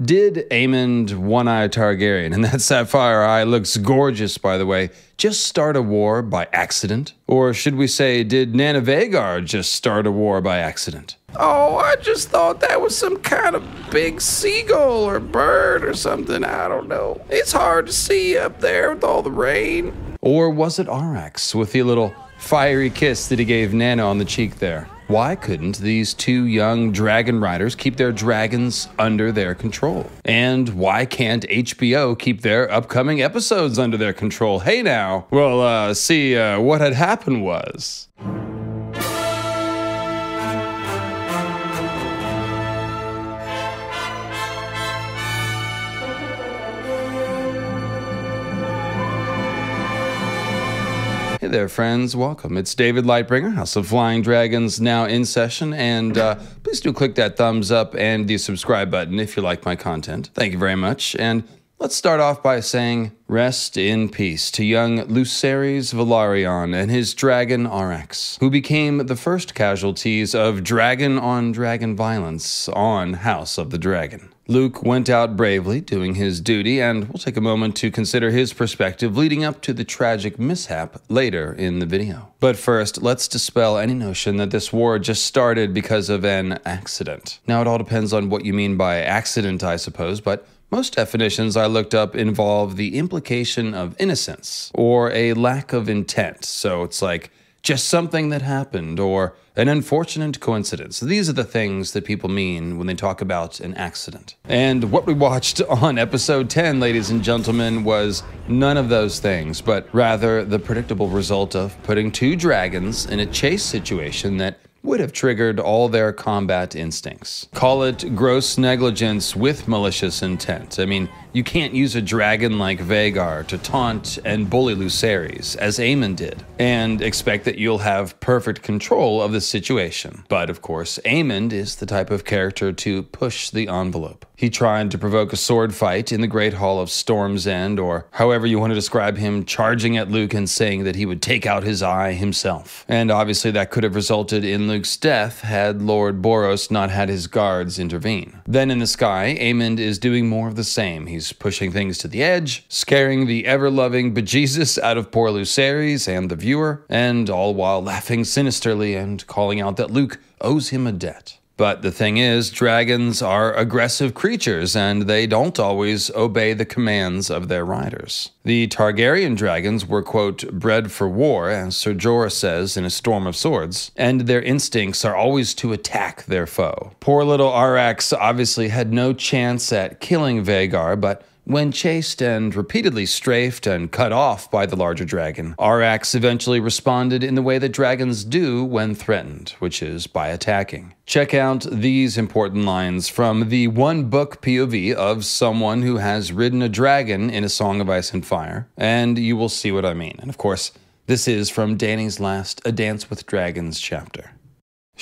Did Aemond One Eye Targaryen, and that sapphire eye looks gorgeous, by the way, just start a war by accident? Or should we say, did Nana Vhagar just start a war by accident? Oh, I just thought that was some kind of big seagull or bird or something. I don't know. It's hard to see up there with all the rain. Or was it Arrax with the little fiery kiss that he gave Nana on the cheek there? Why couldn't these two young dragon riders keep their dragons under their control? And why can't HBO keep their upcoming episodes under their control? Hey now. Well, uh, see, uh, what had happened was. Hey there, friends. Welcome. It's David Lightbringer, House of Flying Dragons, now in session. And uh, please do click that thumbs up and the subscribe button if you like my content. Thank you very much. And let's start off by saying rest in peace to young Lucerys Velaryon and his dragon Arrax, who became the first casualties of dragon on dragon violence on House of the Dragon. Luke went out bravely, doing his duty, and we'll take a moment to consider his perspective leading up to the tragic mishap later in the video. But first, let's dispel any notion that this war just started because of an accident. Now, it all depends on what you mean by accident, I suppose, but most definitions I looked up involve the implication of innocence or a lack of intent. So it's like, just something that happened, or an unfortunate coincidence. These are the things that people mean when they talk about an accident. And what we watched on episode 10, ladies and gentlemen, was none of those things, but rather the predictable result of putting two dragons in a chase situation that would have triggered all their combat instincts. Call it gross negligence with malicious intent. I mean, you can't use a dragon like Vhagar to taunt and bully Lucerys, as Aemond did, and expect that you'll have perfect control of the situation. But of course, Aemond is the type of character to push the envelope. He tried to provoke a sword fight in the Great Hall of Storm's End, or however you want to describe him, charging at Luke and saying that he would take out his eye himself. And obviously, that could have resulted in Luke's death had Lord Borros not had his guards intervene. Then in the sky, Aemond is doing more of the same. He's pushing things to the edge, scaring the ever loving bejesus out of poor Lucerys and the viewer, and all while laughing sinisterly and calling out that Luke owes him a debt. But the thing is, dragons are aggressive creatures and they don't always obey the commands of their riders. The Targaryen dragons were, quote, bred for war, as Ser Jorah says in A Storm of Swords, and their instincts are always to attack their foe. Poor little Arrax obviously had no chance at killing Vhagar, but when chased and repeatedly strafed and cut off by the larger dragon, Arrax eventually responded in the way that dragons do when threatened, which is by attacking. Check out these important lines from the one book POV of someone who has ridden a dragon in A Song of Ice and Fire, and you will see what I mean. And of course, this is from Danny's last A Dance with Dragons chapter.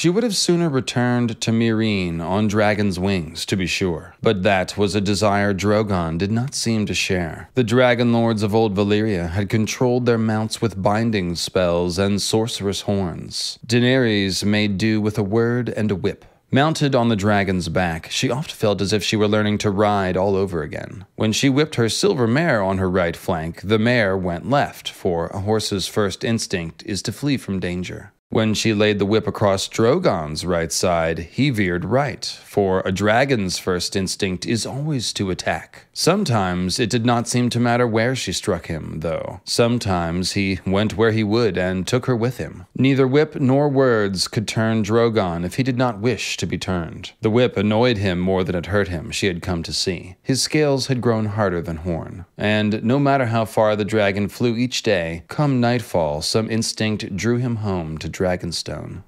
She would have sooner returned to Meereen on dragon's wings, to be sure, but that was a desire Drogon did not seem to share. The dragon lords of old Valyria had controlled their mounts with binding spells and sorcerous horns. Daenerys made do with a word and a whip. Mounted on the dragon's back, she oft felt as if she were learning to ride all over again. When she whipped her silver mare on her right flank, the mare went left, for a horse's first instinct is to flee from danger. When she laid the whip across Drogon's right side, he veered right, for a dragon's first instinct is always to attack. Sometimes it did not seem to matter where she struck him, though. Sometimes he went where he would and took her with him. Neither whip nor words could turn Drogon if he did not wish to be turned. The whip annoyed him more than it hurt him, she had come to see. His scales had grown harder than horn, and no matter how far the dragon flew each day, come nightfall, some instinct drew him home to Dragonstone.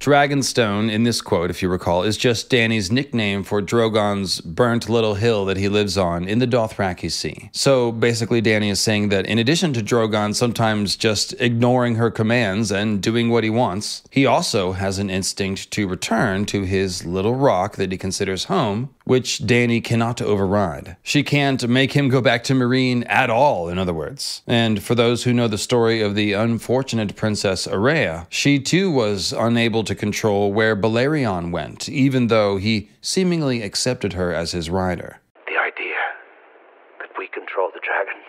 Dragonstone, in this quote, if you recall, is just Danny's nickname for Drogon's burnt little hill that he lives on in the Dothraki Sea. So basically, Danny is saying that in addition to Drogon sometimes just ignoring her commands and doing what he wants, he also has an instinct to return to his little rock that he considers home which Danny cannot override. She can't make him go back to Meereen at all, in other words. And for those who know the story of the unfortunate Princess Aerea, she too was unable to control where Balerion went, even though he seemingly accepted her as his rider. The idea that we control the dragons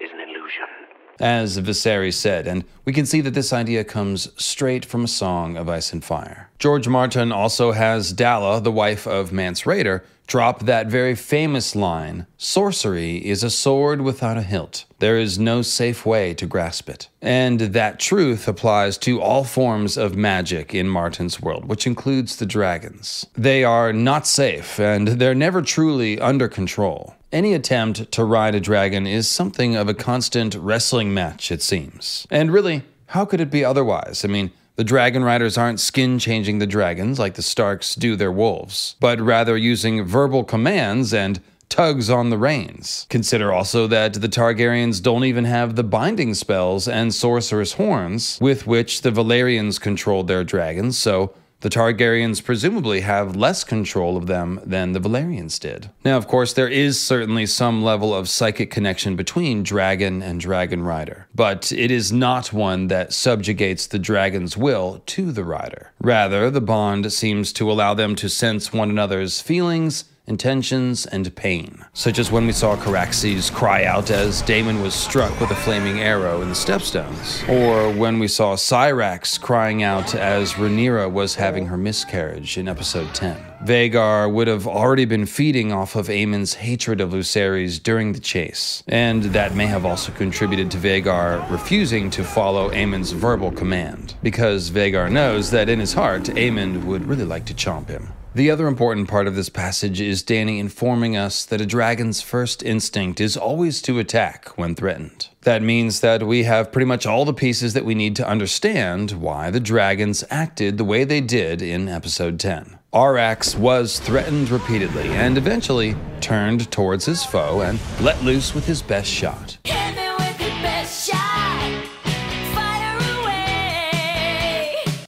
is an illusion. As Viserys said, and we can see that this idea comes straight from a song of Ice and Fire. George Martin also has Dalla, the wife of Mance Rayder, drop that very famous line Sorcery is a sword without a hilt. There is no safe way to grasp it. And that truth applies to all forms of magic in Martin's world, which includes the dragons. They are not safe, and they're never truly under control. Any attempt to ride a dragon is something of a constant wrestling match, it seems. And really, how could it be otherwise? I mean, the dragon riders aren't skin changing the dragons like the Starks do their wolves, but rather using verbal commands and tugs on the reins. Consider also that the Targaryens don't even have the binding spells and sorcerous horns with which the Valyrians controlled their dragons, so the Targaryens presumably have less control of them than the Valyrians did. Now, of course, there is certainly some level of psychic connection between dragon and dragon rider, but it is not one that subjugates the dragon's will to the rider. Rather, the bond seems to allow them to sense one another's feelings intentions, and pain, such as when we saw Caraxes cry out as Daemon was struck with a flaming arrow in the Stepstones, or when we saw Syrax crying out as Rhaenyra was having her miscarriage in episode 10. Vhagar would have already been feeding off of Aemond's hatred of Lucerys during the chase, and that may have also contributed to Vhagar refusing to follow Aemond's verbal command, because Vhagar knows that in his heart, Aemond would really like to chomp him. The other important part of this passage is Danny informing us that a dragon's first instinct is always to attack when threatened. That means that we have pretty much all the pieces that we need to understand why the dragons acted the way they did in episode 10. Arrax was threatened repeatedly and eventually turned towards his foe and let loose with his best shot.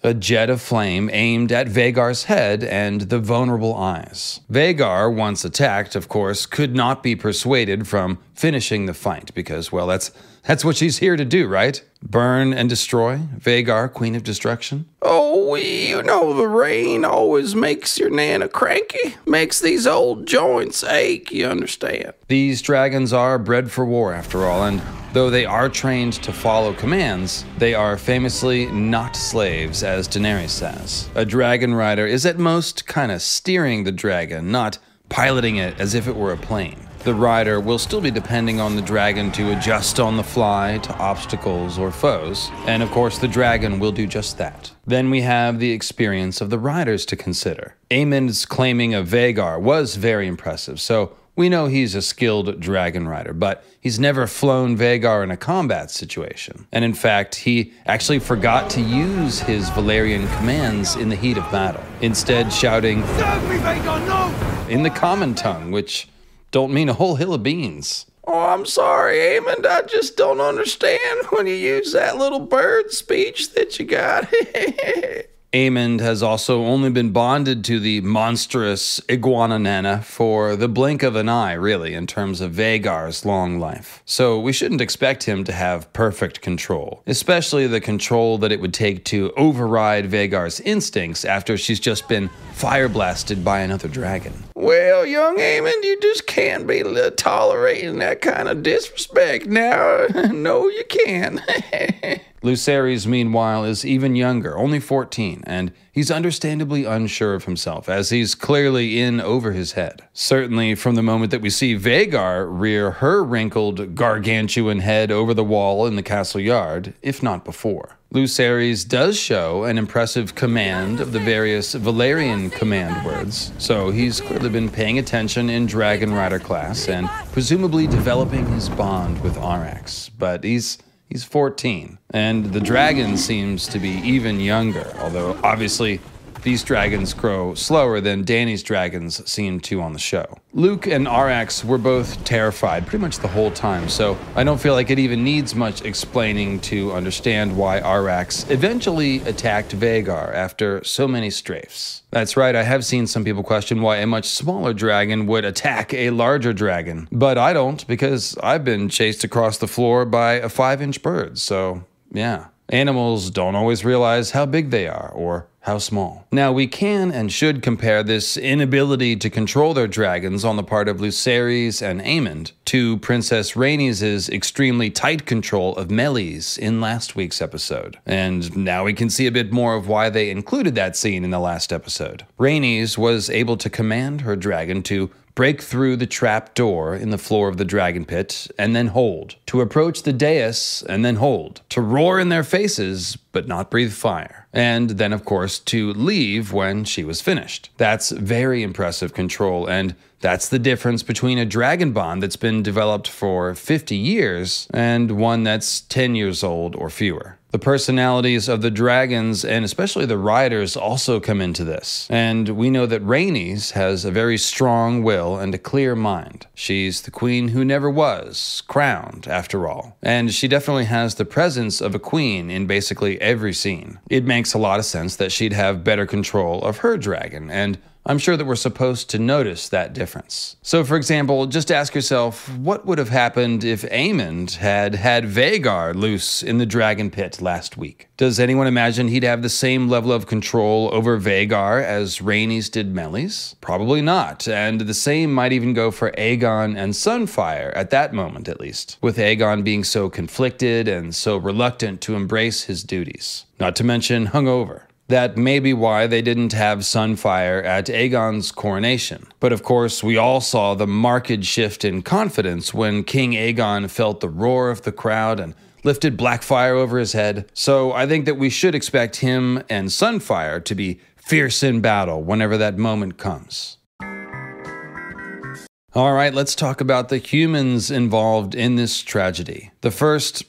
A jet of flame aimed at Vhagar's head and the vulnerable eyes. Vhagar, once attacked, of course, could not be persuaded from finishing the fight because, well, that's that's what she's here to do, right? Burn and destroy? Vhagar, Queen of Destruction? Oh, you know the rain always makes your nana cranky. Makes these old joints ache, you understand. These dragons are bred for war, after all, and though they are trained to follow commands, they are famously not slaves, as Daenerys says. A dragon rider is at most kind of steering the dragon, not piloting it as if it were a plane. The rider will still be depending on the dragon to adjust on the fly to obstacles or foes, and of course, the dragon will do just that. Then we have the experience of the riders to consider. Aemond's claiming of Vhagar was very impressive, so we know he's a skilled dragon rider, but he's never flown Vhagar in a combat situation. And in fact, he actually forgot to use his Valyrian commands in the heat of battle, instead shouting, me, Vhagar, no! in the common tongue, which don't mean a whole hill of beans. Oh, I'm sorry, Aemond. I just don't understand when you use that little bird speech that you got. Aemond has also only been bonded to the monstrous Iguana Nana for the blink of an eye, really, in terms of Vhagar's long life. So we shouldn't expect him to have perfect control, especially the control that it would take to override Vhagar's instincts after she's just been fire blasted by another dragon. Well, young Aemond, you just can't be tolerating that kind of disrespect now. no, you can. Lucerys, meanwhile, is even younger, only 14, and he's understandably unsure of himself, as he's clearly in over his head. Certainly, from the moment that we see Vhagar rear her wrinkled, gargantuan head over the wall in the castle yard, if not before. Lucerys does show an impressive command of the various Valyrian command words, so he's clearly been paying attention in Dragon Rider class and presumably developing his bond with Arrax. But he's He's 14. And the dragon seems to be even younger, although obviously these dragons grow slower than Danny's dragons seem to on the show. Luke and Arrax were both terrified pretty much the whole time, so I don't feel like it even needs much explaining to understand why Arrax eventually attacked Vhagar after so many strafes. That's right, I have seen some people question why a much smaller dragon would attack a larger dragon, but I don't because I've been chased across the floor by a five inch bird, so yeah. Animals don't always realize how big they are or how small. Now, we can and should compare this inability to control their dragons on the part of Lucerys and Aemond to Princess Rhaenys' extremely tight control of Meleys in last week's episode. And now we can see a bit more of why they included that scene in the last episode. Rhaenys was able to command her dragon to break through the trap door in the floor of the dragon pit, and then hold, to approach the dais and then hold, to roar in their faces but not breathe fire, and then, of course, to leave when she was finished. That's very impressive control, and that's the difference between a dragon bond that's been developed for 50 years and one that's 10 years old or fewer. The personalities of the dragons and especially the riders also come into this. And we know that Rhaenys has a very strong will and a clear mind. She's the queen who never was, crowned, after all. And she definitely has the presence of a queen in basically every scene. It makes a lot of sense that she'd have better control of her dragon and I'm sure that we're supposed to notice that difference. So, for example, just ask yourself what would have happened if Aemond had had Vhagar loose in the dragon pit last week? Does anyone imagine he'd have the same level of control over Vhagar as Rhaenys did Meleys? Probably not, and the same might even go for Aegon and Sunfire, at that moment, at least, with Aegon being so conflicted and so reluctant to embrace his duties. Not to mention hungover. That may be why they didn't have Sunfire at Aegon's coronation. But of course, we all saw the marked shift in confidence when King Aegon felt the roar of the crowd and lifted Blackfyre over his head. So I think that we should expect him and Sunfire to be fierce in battle whenever that moment comes. All right, let's talk about the humans involved in this tragedy. The first,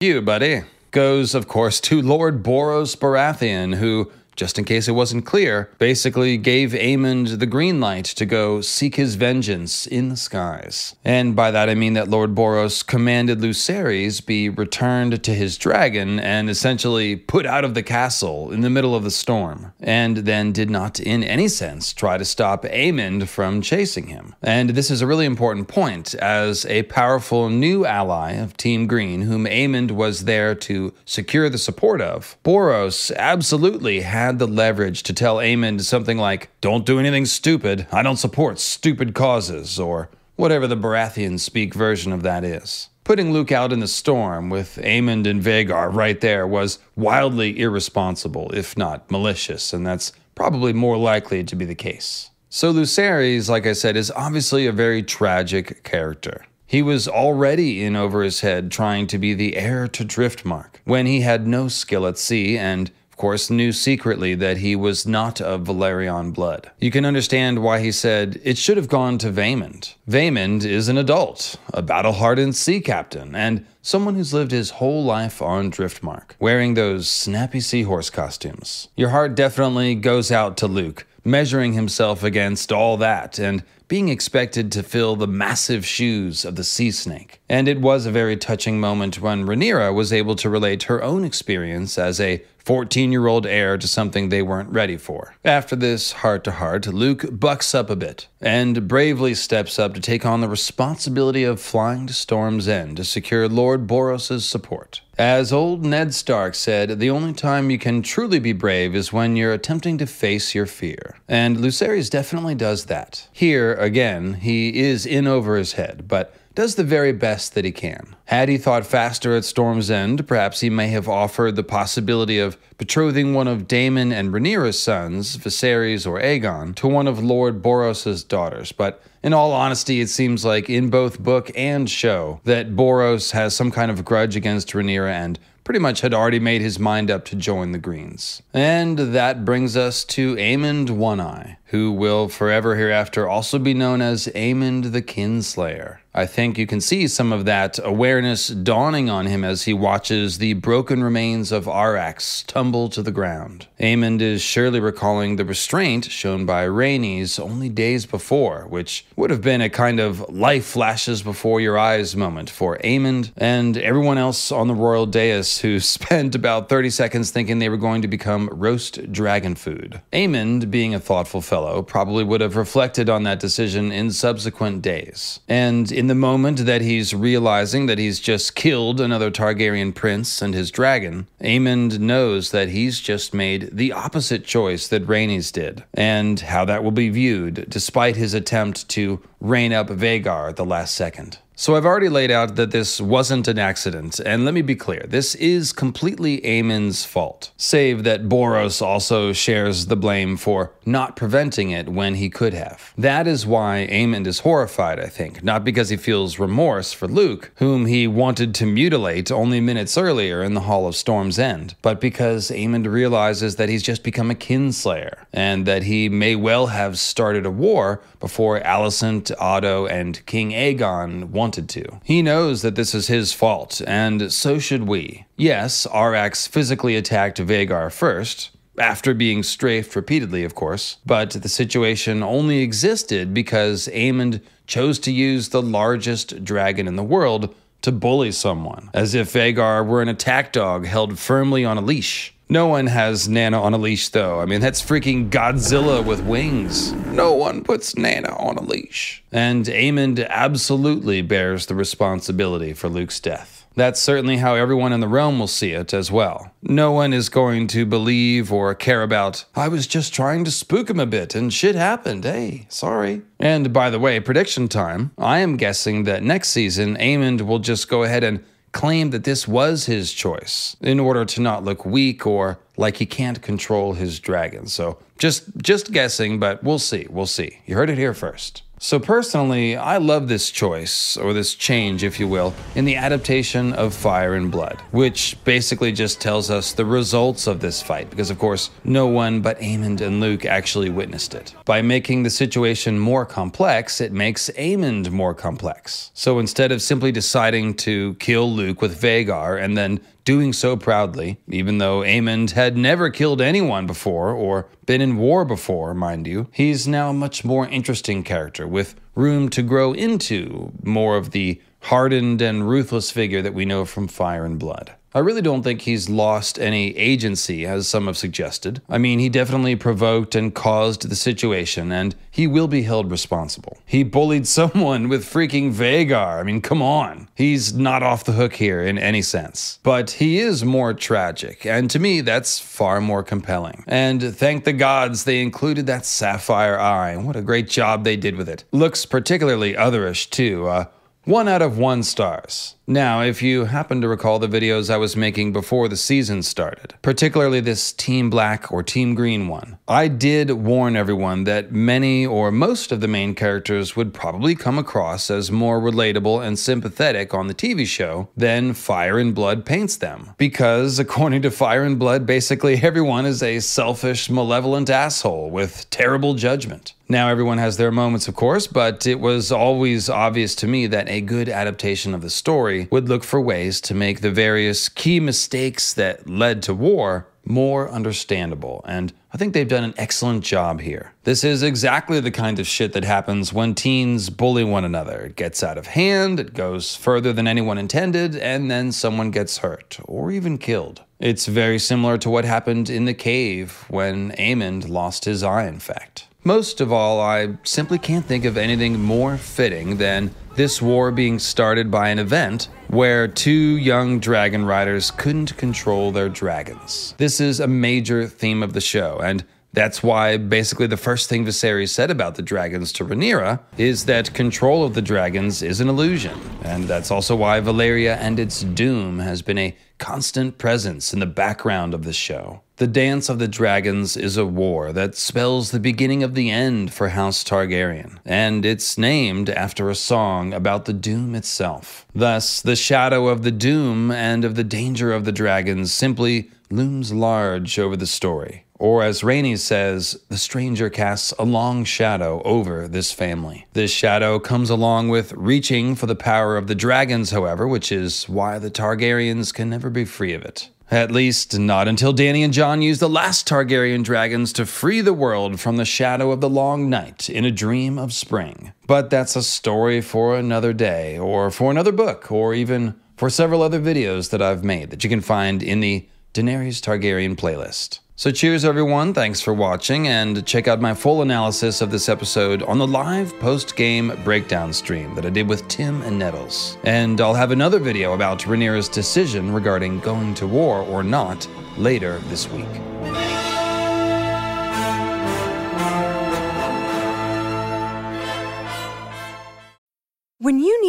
you, buddy goes, of course, to Lord Borros Baratheon, who just in case it wasn't clear, basically gave Aemond the green light to go seek his vengeance in the skies. And by that I mean that Lord Borros commanded Lucerys be returned to his dragon and essentially put out of the castle in the middle of the storm, and then did not in any sense try to stop Aemond from chasing him. And this is a really important point, as a powerful new ally of Team Green, whom Aemond was there to secure the support of, Borros absolutely had had the leverage to tell Aemond something like, Don't do anything stupid, I don't support stupid causes, or whatever the Baratheon speak version of that is. Putting Luke out in the storm with Aemond and Vhagar right there was wildly irresponsible, if not malicious, and that's probably more likely to be the case. So Lucerys, like I said, is obviously a very tragic character. He was already in over his head trying to be the heir to Driftmark when he had no skill at sea and course, knew secretly that he was not of Velaryon blood. You can understand why he said it should have gone to Vaemond. Vaemond is an adult, a battle hardened sea captain, and someone who's lived his whole life on Driftmark, wearing those snappy seahorse costumes. Your heart definitely goes out to Luke, measuring himself against all that, and being expected to fill the massive shoes of the sea snake. And it was a very touching moment when Rhaenyra was able to relate her own experience as a 14 year old heir to something they weren't ready for. After this heart to heart, Luke bucks up a bit and bravely steps up to take on the responsibility of flying to Storm's End to secure Lord Borros's support. As old Ned Stark said, the only time you can truly be brave is when you're attempting to face your fear. And Lucerys definitely does that. Here, again, he is in over his head, but does the very best that he can. Had he thought faster at Storm's End, perhaps he may have offered the possibility of betrothing one of Daemon and Rhaenyra's sons, Viserys or Aegon, to one of Lord Borros's daughters, but in all honesty, it seems like in both book and show that Borros has some kind of grudge against Rhaenyra and pretty much had already made his mind up to join the Greens. And that brings us to Aemond One Eye, who will forever hereafter also be known as Aemond the Kinslayer. I think you can see some of that awareness dawning on him as he watches the broken remains of Arrax tumble to the ground. Aemond is surely recalling the restraint shown by Rhaenys only days before, which would have been a kind of life flashes before your eyes moment for Aemond and everyone else on the royal dais who spent about 30 seconds thinking they were going to become roast dragon food. Aemond, being a thoughtful fellow, probably would have reflected on that decision in subsequent days. And in the moment that he's realizing that he's just killed another Targaryen prince and his dragon, Aemond knows that he's just made the opposite choice that Rhaenys did, and how that will be viewed despite his attempt to rein up Vhagar at the last second. So I've already laid out that this wasn't an accident, and let me be clear, this is completely Aemond's fault, save that Borros also shares the blame for not preventing it when he could have. That is why Aemond is horrified, I think, not because he feels remorse for Luke, whom he wanted to mutilate only minutes earlier in the Hall of Storm's End, but because Aemond realizes that he's just become a kinslayer, and that he may well have started a war before Alicent, Otto, and King Aegon wanted to. He knows that this is his fault, and so should we. Yes, Arrax physically attacked Vhagar first, after being strafed repeatedly, of course, but the situation only existed because Aemond chose to use the largest dragon in the world to bully someone, as if Vhagar were an attack dog held firmly on a leash. No one has Nana on a leash, though. I mean, that's freaking Godzilla with wings. No one puts Nana on a leash. And Aemond absolutely bears the responsibility for Luke's death. That's certainly how everyone in the realm will see it as well. No one is going to believe or care about, I was just trying to spook him a bit and shit happened. Hey, sorry. And by the way, prediction time. I am guessing that next season, Aemond will just go ahead and claim that this was his choice in order to not look weak or like he can't control his dragon. So just just guessing, but we'll see. We'll see. You heard it here first. So, personally, I love this choice, or this change, if you will, in the adaptation of Fire and Blood, which basically just tells us the results of this fight, because of course, no one but Aemond and Luke actually witnessed it. By making the situation more complex, it makes Aemond more complex. So, instead of simply deciding to kill Luke with Vhagar and then doing so proudly, even though Aemond had never killed anyone before or been in war before, mind you. He's now a much more interesting character with room to grow into more of the hardened and ruthless figure that we know from Fire and Blood. I really don't think he's lost any agency, as some have suggested. I mean, he definitely provoked and caused the situation, and he will be held responsible. He bullied someone with freaking Vhagar. I mean, come on. He's not off the hook here in any sense. But he is more tragic, and to me, that's far more compelling. And thank the gods they included that sapphire eye. What a great job they did with it. Looks particularly otherish, too. Uh, one out of one stars. Now, if you happen to recall the videos I was making before the season started, particularly this Team Black or Team Green one, I did warn everyone that many or most of the main characters would probably come across as more relatable and sympathetic on the TV show than Fire and Blood paints them. Because, according to Fire and Blood, basically everyone is a selfish, malevolent asshole with terrible judgment. Now, everyone has their moments, of course, but it was always obvious to me that a good adaptation of the story would look for ways to make the various key mistakes that led to war more understandable, and I think they've done an excellent job here. This is exactly the kind of shit that happens when teens bully one another. It gets out of hand, it goes further than anyone intended, and then someone gets hurt, or even killed. It's very similar to what happened in the cave when Aemond lost his eye, in fact. Most of all, I simply can't think of anything more fitting than this war being started by an event where two young dragon riders couldn't control their dragons. This is a major theme of the show, and that's why basically the first thing Viserys said about the dragons to Rhaenyra is that control of the dragons is an illusion. And that's also why Valyria and its doom has been a constant presence in the background of the show. The Dance of the Dragons is a war that spells the beginning of the end for House Targaryen, and it's named after a song about the doom itself. Thus, the shadow of the doom and of the danger of the dragons simply looms large over the story. Or as Rainey says, the stranger casts a long shadow over this family. This shadow comes along with reaching for the power of the dragons, however, which is why the Targaryens can never be free of it. At least, not until Danny and Jon use the last Targaryen dragons to free the world from the shadow of the long night in a dream of spring. But that's a story for another day, or for another book, or even for several other videos that I've made that you can find in the Daenerys Targaryen playlist. So, cheers, everyone. Thanks for watching, and check out my full analysis of this episode on the live post game breakdown stream that I did with Tim and Nettles. And I'll have another video about Rhaenyra's decision regarding going to war or not later this week.